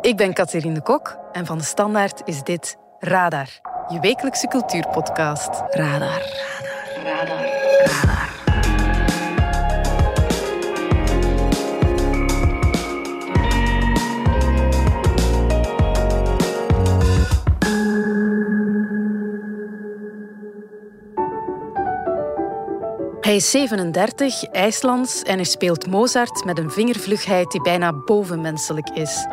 Ik ben Catherine de Kok en van de Standaard is dit Radar, je wekelijkse cultuurpodcast. Radar. Radar. Radar. Radar. Hij is 37, IJslands en hij speelt Mozart met een vingervlugheid die bijna bovenmenselijk is.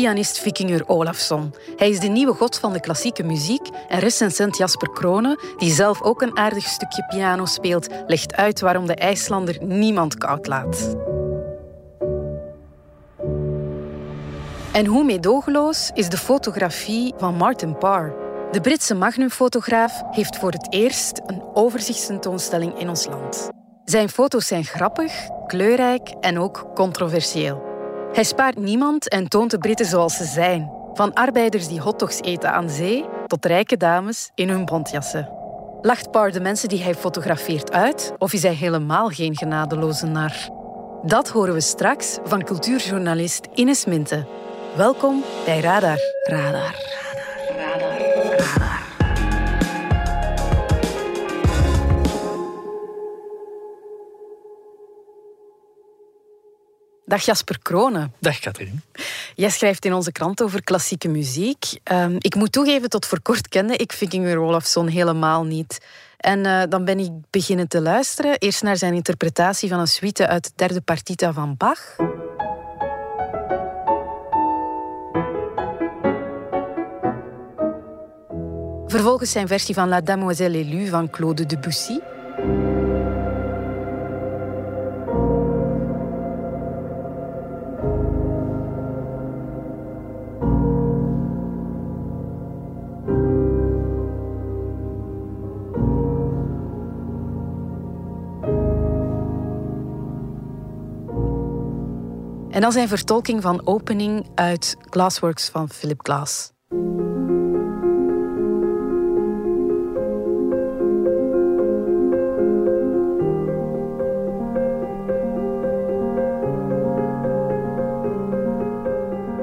Pianist Vikinger Olafsson. Hij is de nieuwe god van de klassieke muziek en recensent Jasper Krone, die zelf ook een aardig stukje piano speelt, legt uit waarom de IJslander niemand koud laat. En hoe meedogenloos is de fotografie van Martin Parr? De Britse magnumfotograaf heeft voor het eerst een overzichtstentoonstelling in ons land. Zijn foto's zijn grappig, kleurrijk en ook controversieel. Hij spaart niemand en toont de Britten zoals ze zijn. Van arbeiders die hotdogs eten aan zee tot rijke dames in hun bontjassen. Lacht Parr de mensen die hij fotografeert uit of is hij helemaal geen genadeloze nar? Dat horen we straks van cultuurjournalist Ines Minte. Welkom bij Radar. Radar. Radar. Radar. Dag Jasper Krone. Dag Katrien. Jij schrijft in onze krant over klassieke muziek. Um, ik moet toegeven, tot voor kort kende ik Vikinger Olafsson helemaal niet. En uh, dan ben ik beginnen te luisteren. Eerst naar zijn interpretatie van een suite uit de derde partita van Bach. Vervolgens zijn versie van La Damoiselle élue van Claude Debussy. En dan zijn vertolking van Opening uit Glassworks van Philip Glass.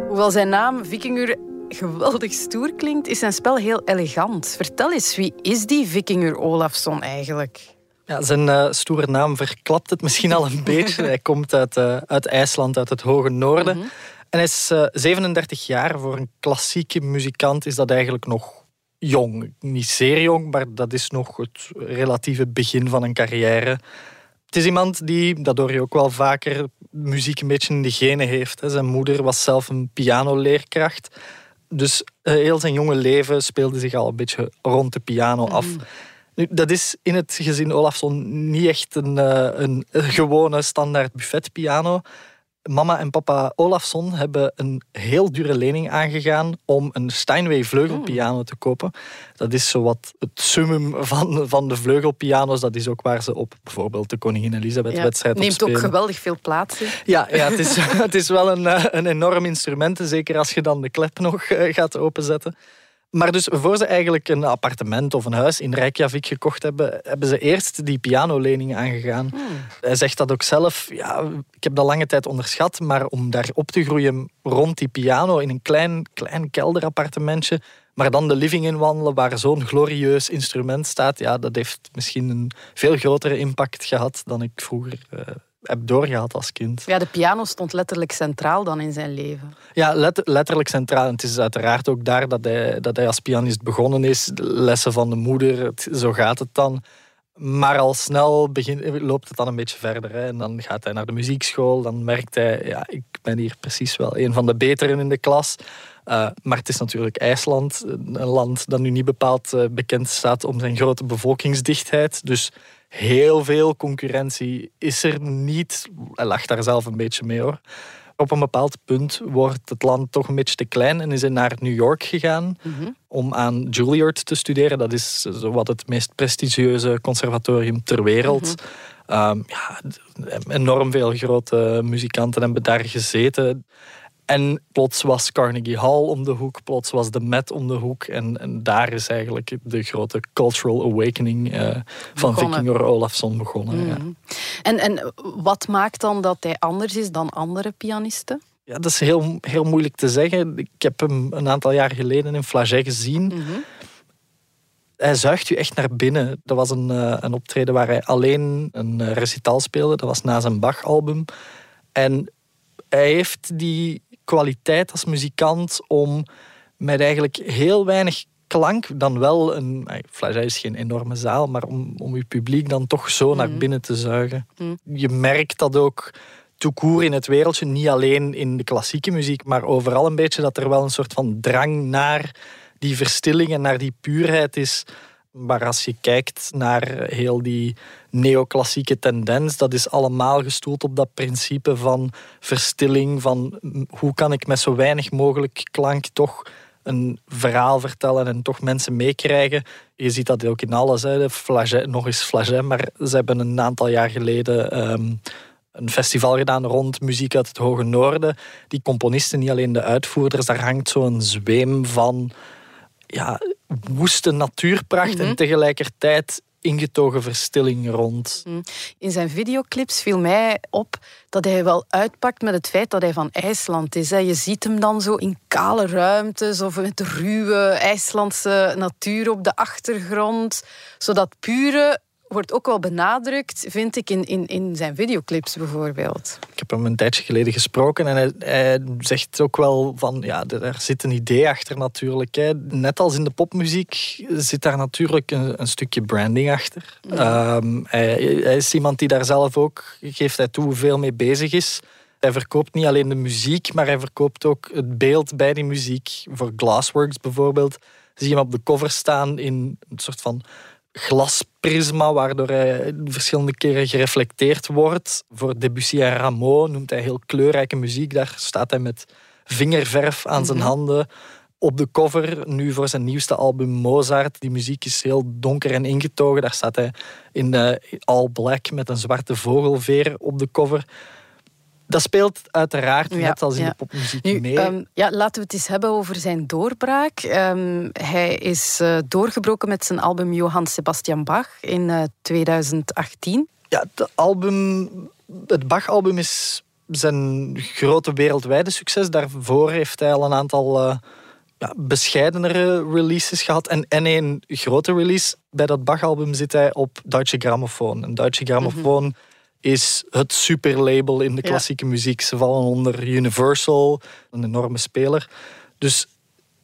Hoewel zijn naam Vikinger geweldig stoer klinkt, is zijn spel heel elegant. Vertel eens, wie is die Vikinger Olafsson eigenlijk? Ja, zijn uh, stoere naam verklapt het misschien al een beetje. Hij komt uit, uh, uit IJsland, uit het hoge noorden. Mm -hmm. En hij is uh, 37 jaar. Voor een klassieke muzikant is dat eigenlijk nog jong. Niet zeer jong, maar dat is nog het relatieve begin van een carrière. Het is iemand die, dat hoor je ook wel vaker, muziek een beetje in de genen heeft. Zijn moeder was zelf een pianoleerkracht. Dus heel zijn jonge leven speelde zich al een beetje rond de piano af. Mm. Nu, dat is in het gezin Olafsson niet echt een, een, een gewone standaard buffetpiano. Mama en papa Olafsson hebben een heel dure lening aangegaan om een Steinway vleugelpiano te kopen. Dat is zowat het summum van, van de vleugelpiano's. Dat is ook waar ze op bijvoorbeeld de Koningin Elisabeth-wedstrijd ja, neemt ook geweldig veel plaats in. Ja, ja het, is, het is wel een, een enorm instrument. Zeker als je dan de klep nog gaat openzetten. Maar dus voor ze eigenlijk een appartement of een huis in Reykjavik gekocht hebben, hebben ze eerst die pianolening aangegaan. Hmm. Hij zegt dat ook zelf. Ja, ik heb dat lange tijd onderschat, maar om daar op te groeien rond die piano in een klein, klein kelderappartementje, maar dan de living in wandelen waar zo'n glorieus instrument staat, ja, dat heeft misschien een veel grotere impact gehad dan ik vroeger uh, heb doorgehad als kind. Ja, de piano stond letterlijk centraal dan in zijn leven. Ja, let, letterlijk centraal. En het is uiteraard ook daar dat hij, dat hij als pianist begonnen is. lessen van de moeder, het, zo gaat het dan. Maar al snel begin, loopt het dan een beetje verder. Hè. En dan gaat hij naar de muziekschool. Dan merkt hij, ja, ik ben hier precies wel een van de beteren in de klas. Uh, maar het is natuurlijk IJsland, een land dat nu niet bepaald uh, bekend staat om zijn grote bevolkingsdichtheid. Dus heel veel concurrentie is er niet. Hij lacht daar zelf een beetje mee hoor. Op een bepaald punt wordt het land toch een beetje te klein en is hij naar New York gegaan mm -hmm. om aan Juilliard te studeren. Dat is wat het meest prestigieuze conservatorium ter wereld. Mm -hmm. um, ja, enorm veel grote muzikanten hebben daar gezeten. En plots was Carnegie Hall om de hoek, plots was de Met om de hoek. En, en daar is eigenlijk de grote cultural awakening uh, van Vikinger Olafsson begonnen. Mm. Ja. En, en wat maakt dan dat hij anders is dan andere pianisten? Ja, dat is heel, heel moeilijk te zeggen. Ik heb hem een aantal jaar geleden in Flagey gezien. Mhm. Hij zuigt u echt naar binnen. Dat was een, eh, een optreden waar hij alleen een eh, recital speelde. Dat was na zijn Bach-album. En hij heeft die kwaliteit als muzikant om met eigenlijk heel weinig klank dan wel een... Flagey is geen enorme zaal, maar om, om uw publiek dan toch zo naar Mhm. binnen te zuigen. Mhm. Je merkt dat ook toekoer in het wereldje, niet alleen in de klassieke muziek, maar overal een beetje dat er wel een soort van drang naar die verstilling en naar die puurheid is. Maar als je kijkt naar heel die neoclassieke tendens, dat is allemaal gestoeld op dat principe van verstilling, van hoe kan ik met zo weinig mogelijk klank toch een verhaal vertellen en toch mensen meekrijgen. Je ziet dat ook in alles. Hè. Nog eens Flagey, maar ze hebben een aantal jaar geleden ehm, een festival gedaan rond muziek uit het Hoge Noorden. Die componisten, niet alleen de uitvoerders, daar hangt zo'n zweem van ja, woeste natuurpracht en tegelijkertijd ingetogen verstilling rond. In zijn videoclips viel mij op dat hij wel uitpakt met het feit dat hij van IJsland is. Je ziet hem dan zo in kale ruimtes of met ruwe IJslandse natuur op de achtergrond. Zodat pure wordt ook wel benadrukt, vind ik, in, in, in zijn videoclips bijvoorbeeld. Ik heb hem een tijdje geleden gesproken en hij, hij zegt ook wel van, ja, er zit een idee achter natuurlijk. Hè. Net als in de popmuziek zit daar natuurlijk een, een stukje branding achter. Ehm, hij, hij is iemand die daar zelf ook, geeft hij toe, veel mee bezig is. Hij verkoopt niet alleen de muziek, maar hij verkoopt ook het beeld bij die muziek. Voor Glassworks bijvoorbeeld zie je hem op de cover staan in een soort van glasprisma, waardoor hij verschillende keren gereflecteerd wordt. Voor Debussy en Rameau noemt hij heel kleurrijke muziek. Daar staat hij met vingerverf aan zijn handen op de cover. Nu voor zijn nieuwste album Mozart. Die muziek is heel donker en ingetogen. Daar staat hij in eh, all black met een zwarte vogelveer op de cover. Dat speelt uiteraard, Ja, net als in ja. de popmuziek, Nu, mee. ehm, ja, laten we het eens hebben over zijn doorbraak. Ehm, hij is eh, doorgebroken met zijn album Johann Sebastian Bach in eh, 2018. Ja, het album, het Bach-album is zijn grote wereldwijde succes. Daarvoor heeft hij al een aantal eh, ja, bescheidenere releases gehad. En, en een grote release. Bij dat Bach-album zit hij op Deutsche Grammophon. En Deutsche Grammophon is het superlabel in de Ja. klassieke muziek. Ze vallen onder Universal, een enorme speler. Dus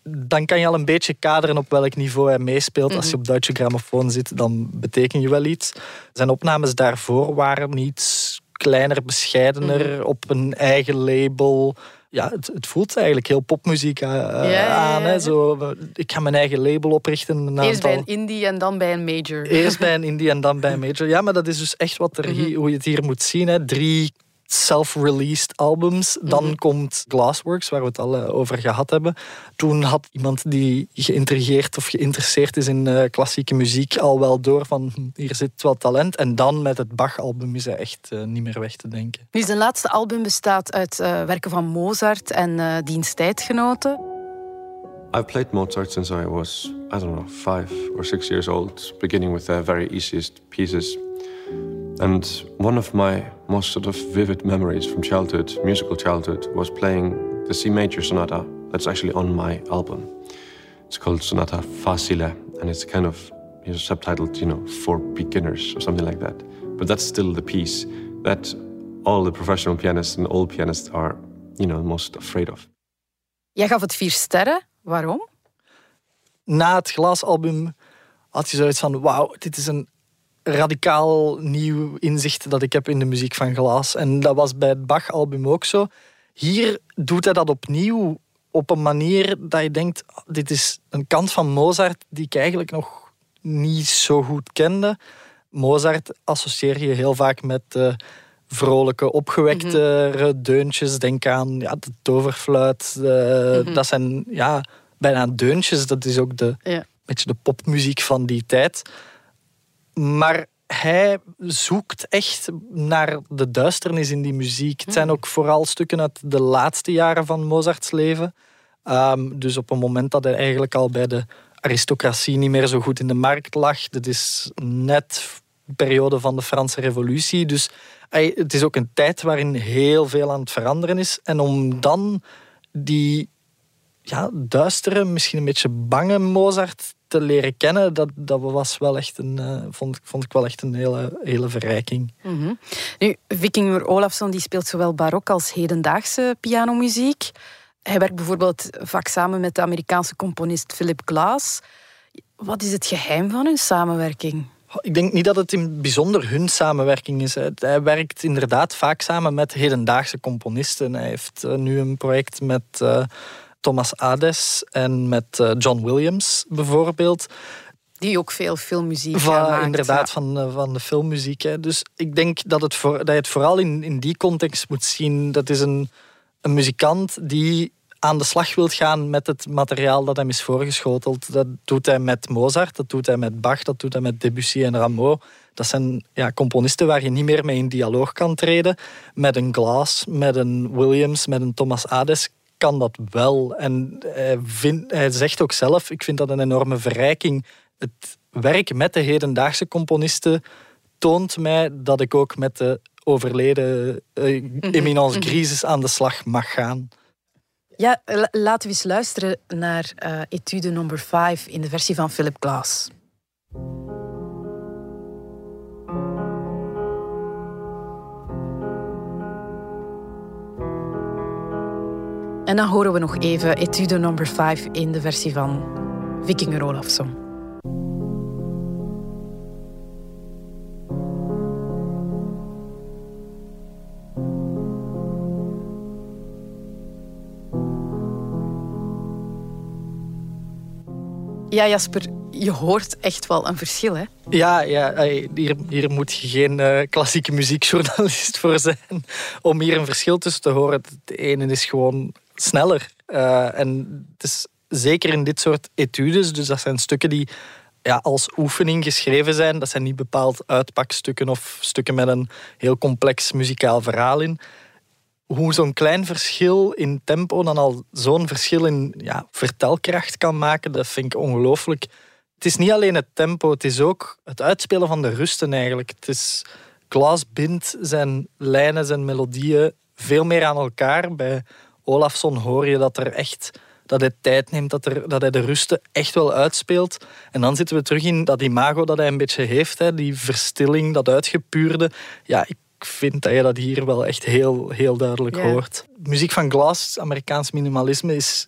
dan kan je al een beetje kaderen op welk niveau hij meespeelt. Als je op Duitse grammofoon zit, dan beteken je wel iets. Zijn opnames daarvoor waren iets kleiner, bescheidener, op een eigen label. Ja, het, het voelt eigenlijk heel popmuziek eh, ja, ja. aan. Hè? Zo, eh, ik ga mijn eigen label oprichten. Een Eerst aantal... bij een indie en dan bij een major. Eerst bij een indie en dan bij een major. Ja, maar dat is dus echt wat er hier, hoe je het hier moet zien. Hè. Drie self-released albums. Dan komt Glassworks, waar we het al eh, over gehad hebben. Toen had iemand die geïntrigeerd of geïnteresseerd is in eh, klassieke muziek al wel door van hm, hier zit wat talent. En dan met het Bach-album is hij echt eh, niet meer weg te denken. Nu, zijn laatste album bestaat uit eh, werken van Mozart en eh diens tijdgenoten. I've played Mozart since I was, I don't know, five or six years old, beginning with the very easiest pieces. And one of my most sort of vivid memories from childhood, musical childhood, was playing the C major sonata that's actually on my album. It's called Sonata Facile, and it's kind of you know, subtitled, you know, for beginners or something like that. But that's still the piece that all the professional pianists and all pianists are, you know, most afraid of. Jij gaf het vier sterren. Waarom? Na het Glasalbum had je zoiets van wauw, dit is een radicaal nieuw inzicht dat ik heb in de muziek van Glaas. En dat was bij het Bach-album ook zo. Hier doet hij dat opnieuw op een manier dat je denkt, "Ah, dit is een kant van Mozart die ik eigenlijk nog niet zo goed kende. Mozart associeer je heel vaak met eh, vrolijke, opgewektere deuntjes. Denk aan ja, de toverfluit. eh, Dat zijn ja, bijna deuntjes. Dat is ook de, Ja. beetje de popmuziek van die tijd. Maar hij zoekt echt naar de duisternis in die muziek. Het zijn ook vooral stukken uit de laatste jaren van Mozarts leven. Ehm, dus op een moment dat hij eigenlijk al bij de aristocratie niet meer zo goed in de markt lag. Dat is net periode van de Franse Revolutie. Dus het is ook een tijd waarin heel veel aan het veranderen is. En om dan die ja, duistere, misschien een beetje bange Mozart te leren kennen, dat, dat was wel echt een, uh, vond, vond ik wel echt een hele, hele verrijking. Mm -hmm. Nu, Vikinger Olafsson die speelt zowel barok als hedendaagse pianomuziek. Hij werkt bijvoorbeeld vaak samen met de Amerikaanse componist Philip Glass. Wat is het geheim van hun samenwerking? Ik denk niet dat het in bijzonder hun samenwerking is. Hij werkt inderdaad vaak samen met hedendaagse componisten. Hij heeft eh, nu een project met uh, Thomas Ades en met uh, John Williams bijvoorbeeld. Die ook veel filmmuziek van, maakt. Inderdaad, van, van de filmmuziek. Hè. Dus ik denk dat, het voor, dat je het vooral in, in die context moet zien. Dat is een, een muzikant die aan de slag wilt gaan met het materiaal dat hem is voorgeschoteld. Dat doet hij met Mozart, dat doet hij met Bach, dat doet hij met Debussy en Rameau. Dat zijn ja, componisten waar je niet meer mee in dialoog kan treden. Met een Glass, met een Williams, met een Thomas Ades kan dat wel. En hij, vind, hij zegt ook zelf, ik vind dat een enorme verrijking. Het werk met de hedendaagse componisten toont mij dat ik ook met de overleden uh, eminence crisis aan de slag mag gaan. Ja, laten we eens luisteren naar uh, etude nummer 5 in de versie van Philip Glass. En dan horen we nog even etude nummer 5 in de versie van Vikinger Olafsson. Ja, Jasper, je hoort echt wel een verschil, hè? Ja, ja hier, hier moet je geen uh, klassieke muziekjournalist voor zijn om hier een verschil tussen te horen. Het ene is gewoon sneller. Uh, en het is zeker in dit soort etudes, dus dat zijn stukken die ja, als oefening geschreven zijn. Dat zijn niet bepaald uitpakstukken of stukken met een heel complex muzikaal verhaal in hoe zo'n klein verschil in tempo dan al zo'n verschil in ja, vertelkracht kan maken, dat vind ik ongelooflijk. Het is niet alleen het tempo, het is ook het uitspelen van de rusten eigenlijk. Het is, Klaas bindt zijn lijnen, zijn melodieën veel meer aan elkaar. Bij Olafsson hoor je dat er echt dat hij tijd neemt, dat, er, dat hij de rusten echt wel uitspeelt. En dan zitten we terug in dat imago dat hij een beetje heeft, hè, die verstilling, dat uitgepuurde. Ja, ik vind dat je dat hier wel echt heel, heel duidelijk hoort. Muziek van Glass, Amerikaans minimalisme, is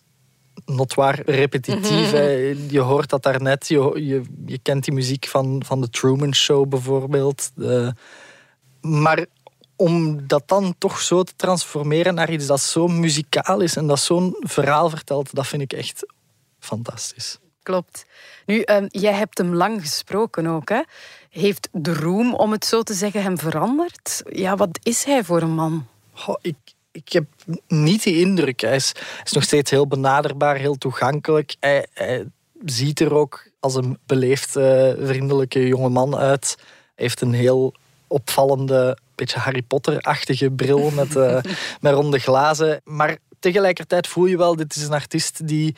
notwaar repetitief. Je hoort dat daarnet. Je, je, je kent die muziek van, van The Truman Show bijvoorbeeld. De, maar om dat dan toch zo te transformeren naar iets dat zo muzikaal is en dat zo'n verhaal vertelt, dat vind ik echt fantastisch. Klopt. Nu, um, jij hebt hem lang gesproken ook, hè? Heeft de roem, om het zo te zeggen, hem veranderd? Ja, wat is hij voor een man? ik, ik heb niet die indruk. Hij is, is nog steeds heel benaderbaar, heel toegankelijk. Hij, hij ziet er ook als een beleefd, uh, vriendelijke jongeman uit. Hij heeft een heel opvallende, beetje Harry Potter-achtige bril met, uh, met ronde glazen. Maar tegelijkertijd voel je wel, dit is een artiest die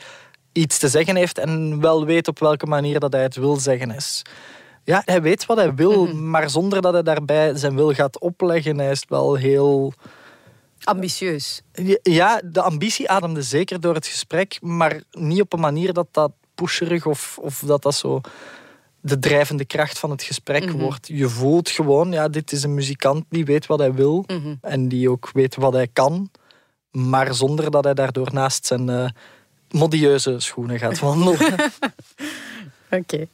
iets te zeggen heeft en wel weet op welke manier dat hij het wil zeggen is. Ja, hij weet wat hij wil, maar zonder dat hij daarbij zijn wil gaat opleggen. Hij is wel heel... Ambitieus. Ja, de ambitie ademde zeker door het gesprek, maar niet op een manier dat dat pusherig of, of dat dat zo de drijvende kracht van het gesprek mhm. wordt. Je voelt gewoon, ja, dit is een muzikant die weet wat hij wil mhm. en die ook weet wat hij kan, maar zonder dat hij daardoor naast zijn uh, modieuze schoenen gaat wandelen. Oké.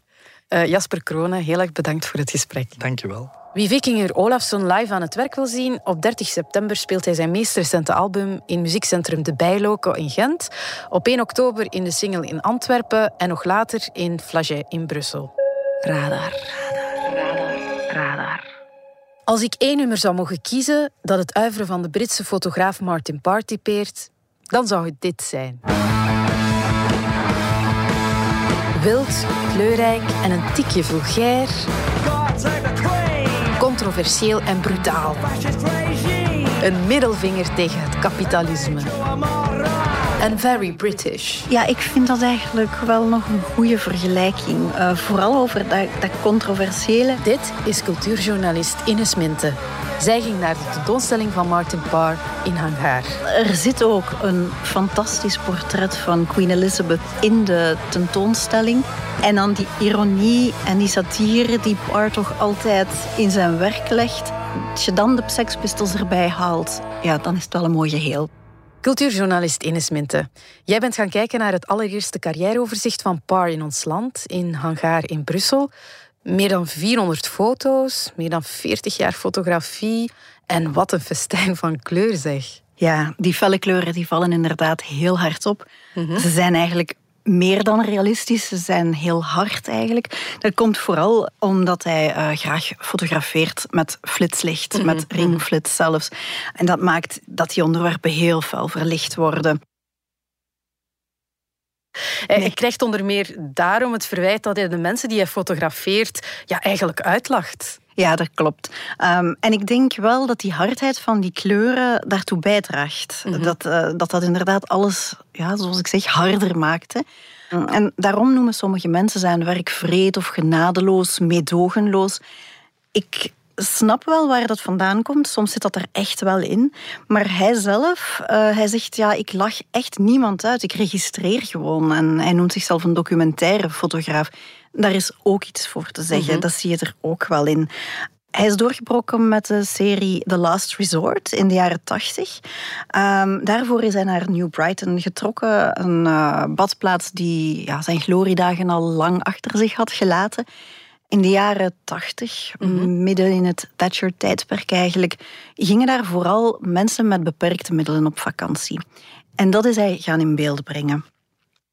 Uh, Jasper Kronen, heel erg bedankt voor het gesprek. Dankjewel. Wie Vikinger Olafsson live aan het werk wil zien, op 30 september speelt hij zijn meest recente album in muziekcentrum De Bijloco in Gent. Op 1 oktober in de Single in Antwerpen en nog later in Flagey in Brussel. Radar. Radar. Radar. Als ik één nummer zou mogen kiezen dat het uiveren van de Britse fotograaf Martin Parr typeert, dan zou het dit zijn. Wild, kleurrijk en een tikje vulgair. Controversieel en brutaal. Een middelvinger tegen het kapitalisme. En very British. Ja, ik vind dat eigenlijk wel nog een goede vergelijking. Uh, vooral over dat, dat controversiële. Dit is cultuurjournalist Ines Minte. Zij ging naar de tentoonstelling van Martin Parr in Hangaar. Er zit ook een fantastisch portret van Queen Elizabeth in de tentoonstelling. En dan die ironie en die satire die Parr toch altijd in zijn werk legt. Als je dan de Sex Pistols erbij haalt, ja, dan is het wel een mooi geheel. Cultuurjournalist Ines Minte. Jij bent gaan kijken naar het allereerste carrièreoverzicht van Parr in ons land, in Hangaar in Brussel. Meer dan 400 foto's, meer dan 40 jaar fotografie. En wat een festijn van kleur, zeg. Ja, die felle kleuren die vallen inderdaad heel hard op. Mhm. Ze zijn eigenlijk meer dan realistisch. Ze zijn heel hard eigenlijk. Dat komt vooral omdat hij uh, graag fotografeert met flitslicht, mhm, met mhm. ringflits zelfs. En dat maakt dat die onderwerpen heel fel verlicht worden. Hij krijgt onder meer daarom het verwijt dat hij de mensen die hij fotografeert ja, eigenlijk uitlacht. Ja, dat klopt. Um, en ik denk wel dat die hardheid van die kleuren daartoe bijdraagt. Mhm. dat, uh, dat dat inderdaad alles, ja, zoals ik zeg, harder maakt. Hè. En daarom noemen sommige mensen zijn werk vreed of genadeloos, meedogenloos. Ik snap wel waar dat vandaan komt. Soms zit dat er echt wel in. Maar hij zelf, uh, hij zegt, ja, ik lach echt niemand uit. Ik registreer gewoon. En hij noemt zichzelf een documentaire fotograaf. Daar is ook iets voor te zeggen. Mhm. Dat zie je er ook wel in. Hij is doorgebroken met de serie The Last Resort in de jaren 80. Um, daarvoor is hij naar New Brighton getrokken, een uh, badplaats die ja, zijn gloriedagen al lang achter zich had gelaten. In de jaren 80, mhm. midden in het Thatcher-tijdperk eigenlijk, gingen daar vooral mensen met beperkte middelen op vakantie. En dat is hij gaan in beeld brengen.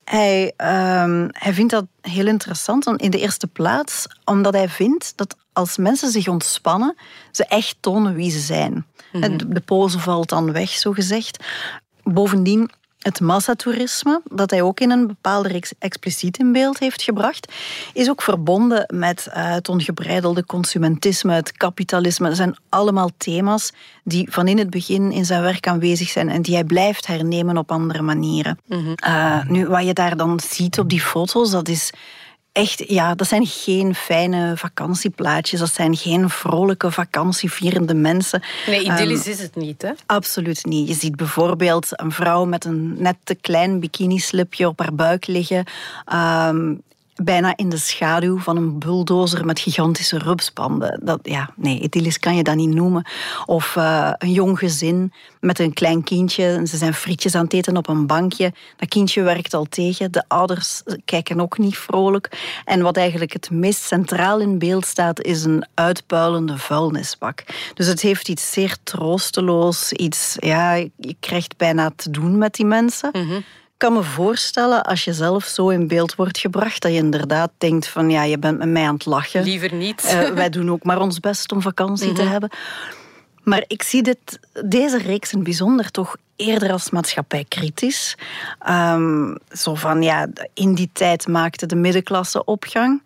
Hij, uh, hij vindt dat heel interessant, in de eerste plaats, omdat hij vindt dat als mensen zich ontspannen, ze echt tonen wie ze zijn. Mhm. De, de pose valt dan weg, zo gezegd. Bovendien het massatoerisme, dat hij ook in een bepaalde reeks expliciet in beeld heeft gebracht, is ook verbonden met uh, het ongebreidelde consumentisme, het kapitalisme. Dat zijn allemaal thema's die van in het begin in zijn werk aanwezig zijn en die hij blijft hernemen op andere manieren. Mm nu, wat je daar dan ziet op die foto's, dat is echt, ja, dat zijn geen fijne vakantieplaatjes. Dat zijn geen vrolijke vakantievierende mensen. Nee, idyllisch um, is het niet, hè? Absoluut niet. Je ziet bijvoorbeeld een vrouw met een net te klein bikinislipje op haar buik liggen. Um, bijna in de schaduw van een bulldozer met gigantische rupspanden. Dat, ja, nee, idyllisch kan je dat niet noemen. Of uh, een jong gezin met een klein kindje. Ze zijn frietjes aan het eten op een bankje. Dat kindje werkt al tegen. De ouders kijken ook niet vrolijk. En wat eigenlijk het meest centraal in beeld staat, is een uitpuilende vuilnisbak. Dus het heeft iets zeer troosteloos. Iets, ja, je krijgt bijna te doen met die mensen. Mm kan me voorstellen, als je zelf zo in beeld wordt gebracht, dat je inderdaad denkt van ja, je bent met mij aan het lachen. Liever niet. Uh, wij doen ook maar ons best om vakantie te mhm. hebben. Maar ik zie dit, deze reeks in bijzonder toch eerder als maatschappijkritisch. Um, zo van ja, in die tijd maakte de middenklasse opgang.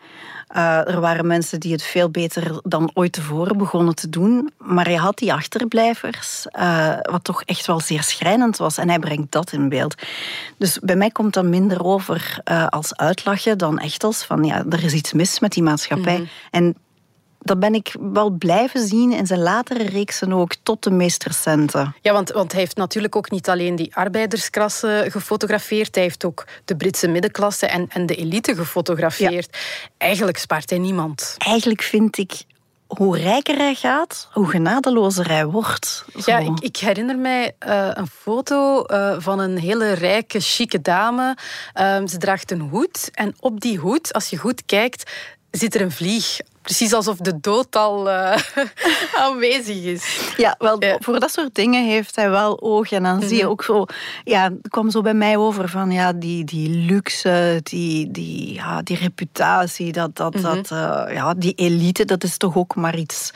Uh, er waren mensen die het veel beter dan ooit tevoren begonnen te doen. Maar je had die achterblijvers, uh, wat toch echt wel zeer schrijnend was. En hij brengt dat in beeld. Dus bij mij komt dat minder over uh, als uitlachen dan echt als van ja, er is iets mis met die maatschappij. Mm En dat ben ik wel blijven zien in zijn latere reeksen ook, tot de meest recente. Ja, want, want hij heeft natuurlijk ook niet alleen die arbeidersklasse gefotografeerd, hij heeft ook de Britse middenklasse en, en de elite gefotografeerd. Eigenlijk spaart hij niemand. Eigenlijk vind ik hoe rijker hij gaat, hoe genadelozer hij wordt. Ja, ik, ik, herinner mij uh, een foto uh, van een hele rijke, chique dame. Uh, ze draagt een hoed en op die hoed, als je goed kijkt, zit er een vlieg precies alsof de dood al uh, aanwezig is. Ja, wel, voor dat soort dingen heeft hij wel oog. En dan zie je mhm. ook zo... Ja, het kwam zo bij mij over van ja, die, die luxe, die, die, ja, die reputatie, dat, dat, mhm. dat, uh, ja, die elite, dat is toch ook maar iets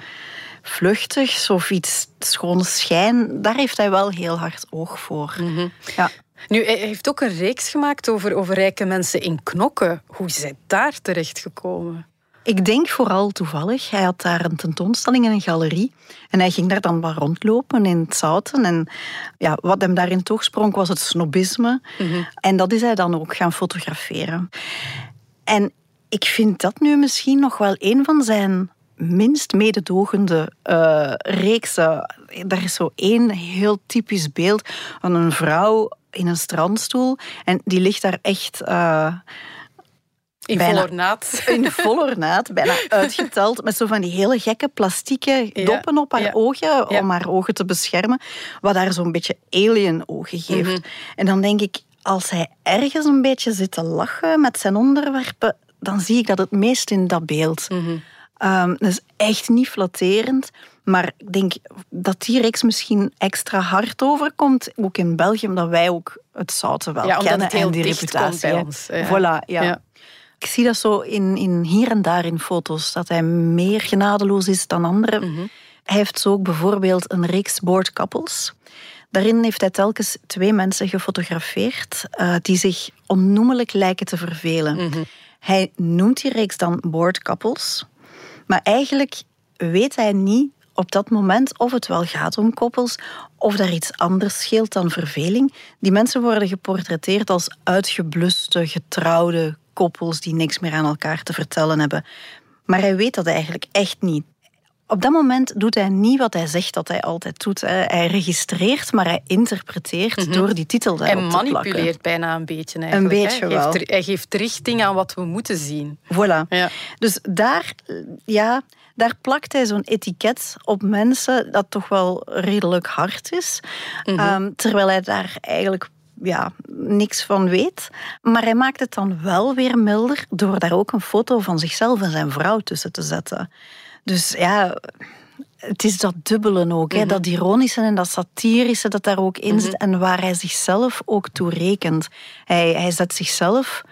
vluchtigs of iets schone schijn. Daar heeft hij wel heel hard oog voor. Mhm. Ja. Nu, hij heeft ook een reeks gemaakt over, over rijke mensen in knokken. Hoe is hij daar terecht gekomen? Ik denk vooral toevallig. Hij had daar een tentoonstelling in een galerie. En hij ging daar dan wat rondlopen in het zouten. En ja, wat hem daarin toch sprong was het snobisme. En dat is hij dan ook gaan fotograferen. En ik vind dat nu misschien nog wel een van zijn minst mededogende uh, reeksen. Daar is zo één heel typisch beeld van een vrouw in een strandstoel. En die ligt daar echt... Uh, in bijna, vol ornaat. In vol ornaat, bijna uitgeteld. Met zo van die hele gekke plastieke doppen op haar ogen. Om haar ogen te beschermen. Wat daar zo'n beetje alien ogen geeft. Mhm. En dan denk ik, als hij ergens een beetje zit te lachen met zijn onderwerpen. Dan zie ik dat het meest in dat beeld. Mm dat is echt niet flatterend. Maar ik denk dat die reeks misschien extra hard overkomt. Ook in België, omdat wij ook het zouten wel ja, kennen. Het en die reputatie. bij ons. Ja. Voilà, ja. ja. Ik zie dat zo in, in hier en daar in foto's, dat hij meer genadeloos is dan anderen. Mhm. Hij heeft zo ook bijvoorbeeld een reeks board couples. Daarin heeft hij telkens twee mensen gefotografeerd uh, die zich onnoemelijk lijken te vervelen. Mhm. Hij noemt die reeks dan board couples. Maar eigenlijk weet hij niet op dat moment of het wel gaat om koppels of daar iets anders scheelt dan verveling. Die mensen worden geportretteerd als uitgebluste, getrouwde koppels die niks meer aan elkaar te vertellen hebben. Maar hij weet dat eigenlijk echt niet. Op dat moment doet hij niet wat hij zegt dat hij altijd doet. Hij registreert, maar hij interpreteert mhm. door die titel daarop te plakken. Hij manipuleert bijna een beetje eigenlijk. Een beetje hij wel. Geeft, hij geeft richting aan wat we moeten zien. Voilà. Ja. Dus daar, ja, daar plakt hij zo'n etiket op mensen dat toch wel redelijk hard is. Mhm. Ehm, terwijl hij daar eigenlijk ja, niks van weet. Maar hij maakt het dan wel weer milder door daar ook een foto van zichzelf en zijn vrouw tussen te zetten. Dus ja, het is dat dubbele ook. hè? Mhm. Dat ironische en dat satirische dat daar ook in zit. En waar hij zichzelf ook toe rekent. Hij, hij zet zichzelf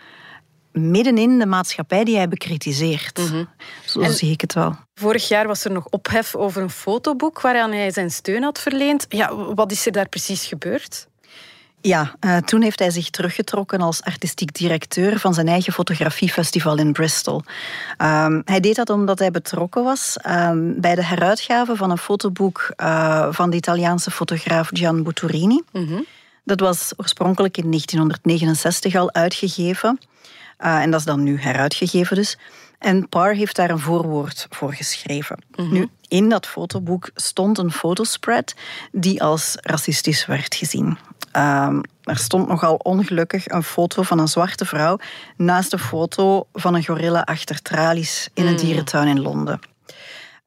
midden in de maatschappij die hij bekritiseert. Mhm. Zo zie ik het wel. Vorig jaar was er nog ophef over een fotoboek waaraan hij zijn steun had verleend. Ja, wat is er daar precies gebeurd? Ja, uh, toen heeft hij zich teruggetrokken als artistiek directeur van zijn eigen fotografiefestival in Bristol. Um, hij deed dat omdat hij betrokken was um, bij de heruitgave van een fotoboek uh, van de Italiaanse fotograaf Gian Butturini. Mm -hmm. Dat was oorspronkelijk in 1969 al uitgegeven. Uh, en dat is dan nu heruitgegeven dus. En Parr heeft daar een voorwoord voor geschreven. Mm -hmm. Nu, in dat fotoboek stond een fotospread die als racistisch werd gezien. Um, er stond nogal ongelukkig een foto van een zwarte vrouw naast een foto van een gorilla achter tralies in een mm. dierentuin in Londen.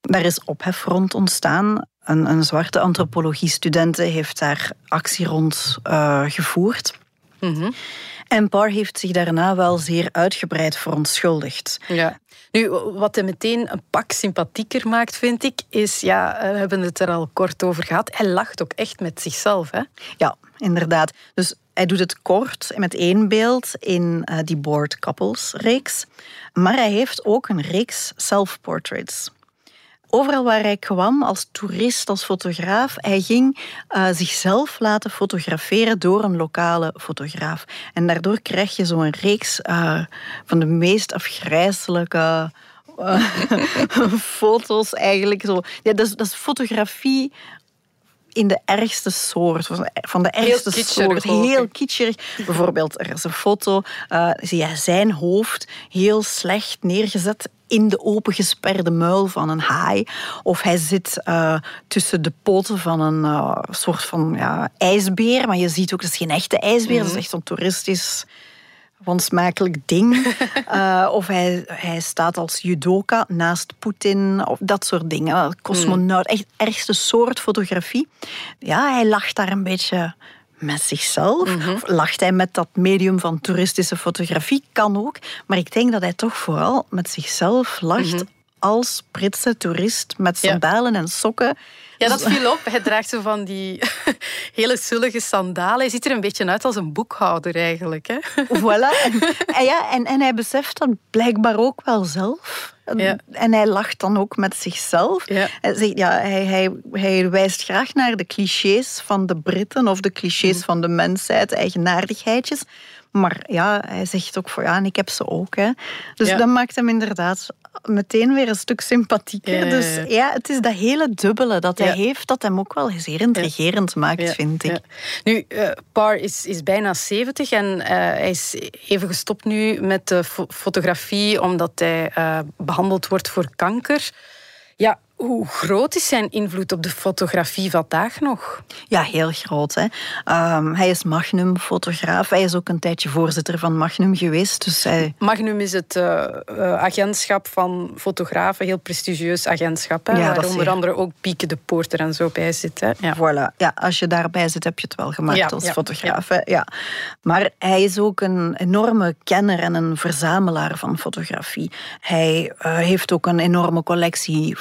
Daar is ophef rond ontstaan. Een, een zwarte antropologie-studente heeft daar actie rond uh, gevoerd. Mm -hmm. En Parr heeft zich daarna wel zeer uitgebreid verontschuldigd. Ja. Nu, wat hij meteen een pak sympathieker maakt, vind ik, is, ja, we hebben het er al kort over gehad, hij lacht ook echt met zichzelf. Hè? Ja, inderdaad. Dus hij doet het kort met één beeld in uh, die Board Couples reeks. Maar hij heeft ook een reeks self-portraits. Overal waar hij kwam, als toerist, als fotograaf, hij ging uh, zichzelf laten fotograferen door een lokale fotograaf. En daardoor krijg je zo'n reeks uh, van de meest afgrijzelijke uh, foto's eigenlijk. Zo. Ja, dat, is, dat is fotografie in de ergste soort, van de ergste heel soort. Heel kitscherig. Bijvoorbeeld, er is een foto, uh, zie je zijn hoofd heel slecht neergezet in de opengesperde muil van een haai. Of hij zit uh, tussen de poten van een uh, soort van ja, ijsbeer. Maar je ziet ook, dat is geen echte ijsbeer. Mm. Dat is echt zo'n toeristisch wansmakelijk ding. uh, of hij, hij staat als judoka naast Poetin. Of dat soort dingen. Cosmonaut. Echt ergste soort fotografie. Ja, hij lacht daar een beetje met zichzelf. Mm -hmm. Of lacht hij met dat medium van toeristische fotografie? Kan ook. Maar ik denk dat hij toch vooral met zichzelf lacht. Mm -hmm. Als Britse toerist met sandalen ja. en sokken Ja, dat viel op. Hij draagt zo van die hele zullige sandalen. Hij ziet er een beetje uit als een boekhouder eigenlijk. Hè? Voilà. En, ja, en, en hij beseft dat blijkbaar ook wel zelf. Ja. En hij lacht dan ook met zichzelf. Ja. Hij, zegt, ja, hij, hij, hij wijst graag naar de clichés van de Britten of de clichés Mhm. van de mensheid, eigenaardigheidjes. Maar ja, hij zegt ook voor ja, en ik heb ze ook. Hè. Dus Ja. dat maakt hem inderdaad meteen weer een stuk sympathieker. Ja. Dus ja, het is dat hele dubbele dat hij Ja. heeft, dat hem ook wel zeer intrigerend maakt, vind ik. Nu, eh Parr is, is bijna 70 en eh, hij is even gestopt nu met de fo- fotografie omdat hij eh, behandeld wordt voor kanker. Hoe groot is zijn invloed op de fotografie vandaag nog? Ja, heel groot. Hè. Ehm, hij is Magnum-fotograaf. Hij is ook een tijdje voorzitter van Magnum geweest. Dus hij, Magnum is het eh, eh, agentschap van fotografen, heel prestigieus agentschap. Hè, Ja, waar onder andere ook Pieke de Poorter en zo bij zit. Hè. Ja. Voilà. Ja, als je daarbij zit, heb je het wel gemaakt Ja, als ja, fotograaf. hè. Ja. Maar hij is ook een enorme kenner en een verzamelaar van fotografie. Hij eh, heeft ook een enorme collectie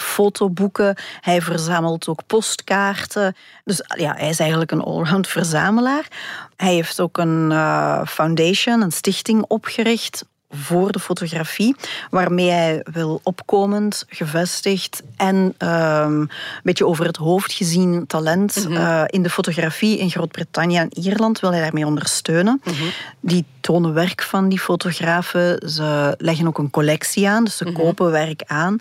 fotoboeken. Hij verzamelt ook postkaarten. Dus ja, hij is eigenlijk een allround verzamelaar. Hij heeft ook een eh, foundation, een stichting opgericht voor de fotografie, waarmee hij wil opkomend, gevestigd en ehm, een beetje over het hoofd gezien talent eh, in de fotografie in Groot-Brittannië en Ierland wil hij daarmee ondersteunen. Die tonen werk van die fotografen. Ze leggen ook een collectie aan, dus ze kopen werk aan.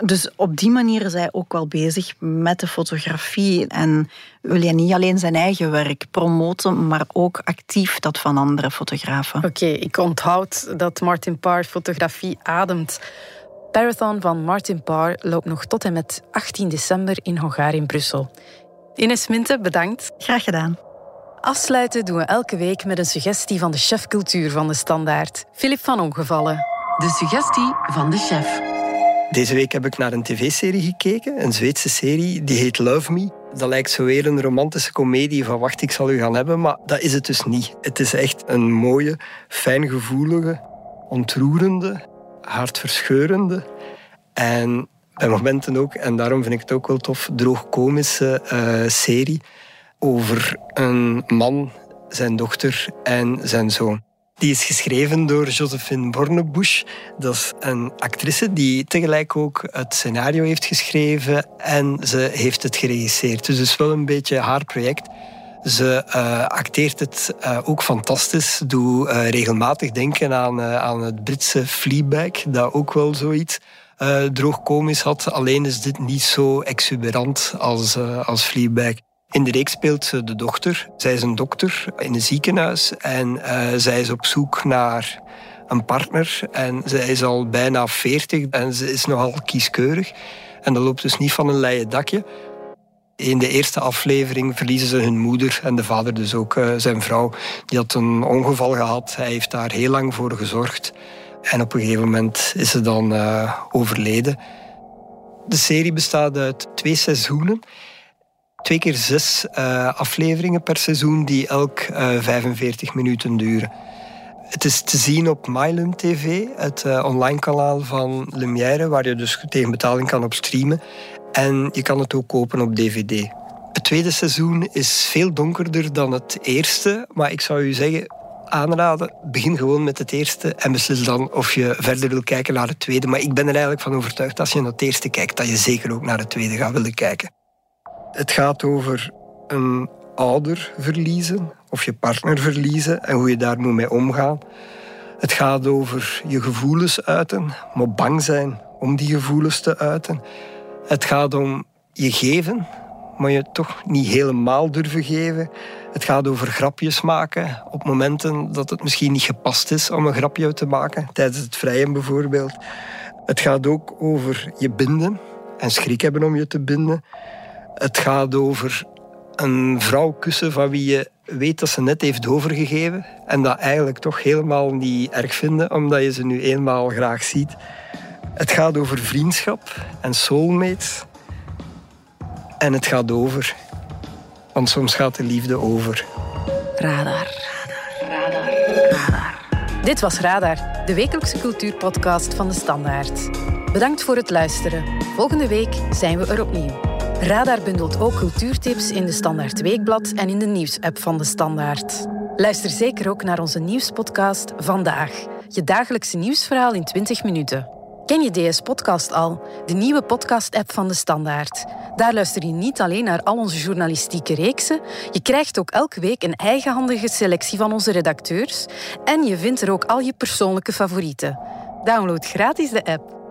Dus op die manier is hij ook wel bezig met de fotografie. En wil hij niet alleen zijn eigen werk promoten, maar ook actief dat van andere fotografen. Oké, ik onthoud dat Martin Parr fotografie ademt. Parathon van Martin Parr loopt nog tot en met 18 december in Hongaar in Brussel. Ines Minte, bedankt. Graag gedaan. Afsluiten doen we elke week met een suggestie van de chef cultuur van de Standaard, Filip van Ongevallen. De suggestie van de chef. Deze week heb ik naar een tv-serie gekeken, een Zweedse serie, die heet Love Me. Dat lijkt zo weer een romantische komedie van wacht, ik zal u gaan hebben, maar dat is het dus niet. Het is echt een mooie, fijngevoelige, ontroerende, hartverscheurende en bij momenten ook, en daarom vind ik het ook wel tof, droogkomische eh serie over een man, zijn dochter en zijn zoon. Die is geschreven door Josephine Bornebusch. Dat is een actrice die tegelijk ook het scenario heeft geschreven en ze heeft het geregisseerd. Dus het is wel een beetje haar project. Ze eh, acteert het eh, ook fantastisch. Doe eh, regelmatig denken aan, aan het Britse Fleabag, dat ook wel zoiets eh droogkomisch had. Alleen is dit niet zo exuberant als, als Fleabag. In de reeks speelt ze de dochter. Zij is een dokter in een ziekenhuis en eh, zij is op zoek naar een partner. En zij is al bijna 40 en ze is nogal kieskeurig. En dat loopt dus niet van een leien dakje. In de eerste aflevering verliezen ze hun moeder en de vader dus ook eh, zijn vrouw. Die had een ongeval gehad. Hij heeft daar heel lang voor gezorgd. En op een gegeven moment is ze dan eh, overleden. De serie bestaat uit twee seizoenen. Twee keer zes eh, afleveringen per seizoen die elk eh, 45 minuten duren. Het is te zien op MyLum TV, het eh, online kanaal van Lumière, waar je dus tegen betaling kan op streamen. En je kan het ook kopen op DVD. Het tweede seizoen is veel donkerder dan het eerste, maar ik zou u zeggen, aanraden, begin gewoon met het eerste en beslis dan of je verder wil kijken naar het tweede. Maar ik ben er eigenlijk van overtuigd, als je naar het eerste kijkt, dat je zeker ook naar het tweede gaat willen kijken. Het gaat over een ouder verliezen of je partner verliezen en hoe je daar moet mee omgaan. Het gaat over je gevoelens uiten, maar bang zijn om die gevoelens te uiten. Het gaat om je geven, maar je toch niet helemaal durven geven. Het gaat over grapjes maken op momenten dat het misschien niet gepast is om een grapje te maken, tijdens het vrijen bijvoorbeeld. Het gaat ook over je binden en schrik hebben om je te binden. Het gaat over een vrouw kussen van wie je weet dat ze net heeft overgegeven en dat eigenlijk toch helemaal niet erg vinden, omdat je ze nu eenmaal graag ziet. Het gaat over vriendschap en soulmates. En het gaat over. Want soms gaat de liefde over. Radar. Radar. Radar. Dit was Radar, de wekelijkse cultuurpodcast van de Standaard. Bedankt voor het luisteren. Volgende week zijn we er opnieuw. Radar bundelt ook cultuurtips in de Standaard Weekblad en in de nieuwsapp van de Standaard. Luister zeker ook naar onze nieuwspodcast Vandaag, je dagelijkse nieuwsverhaal in 20 minuten. Ken je DS Podcast al, de nieuwe podcast-app van de Standaard? Daar luister je niet alleen naar al onze journalistieke reeksen, je krijgt ook elke week een eigenhandige selectie van onze redacteurs en je vindt er ook al je persoonlijke favorieten. Download gratis de app.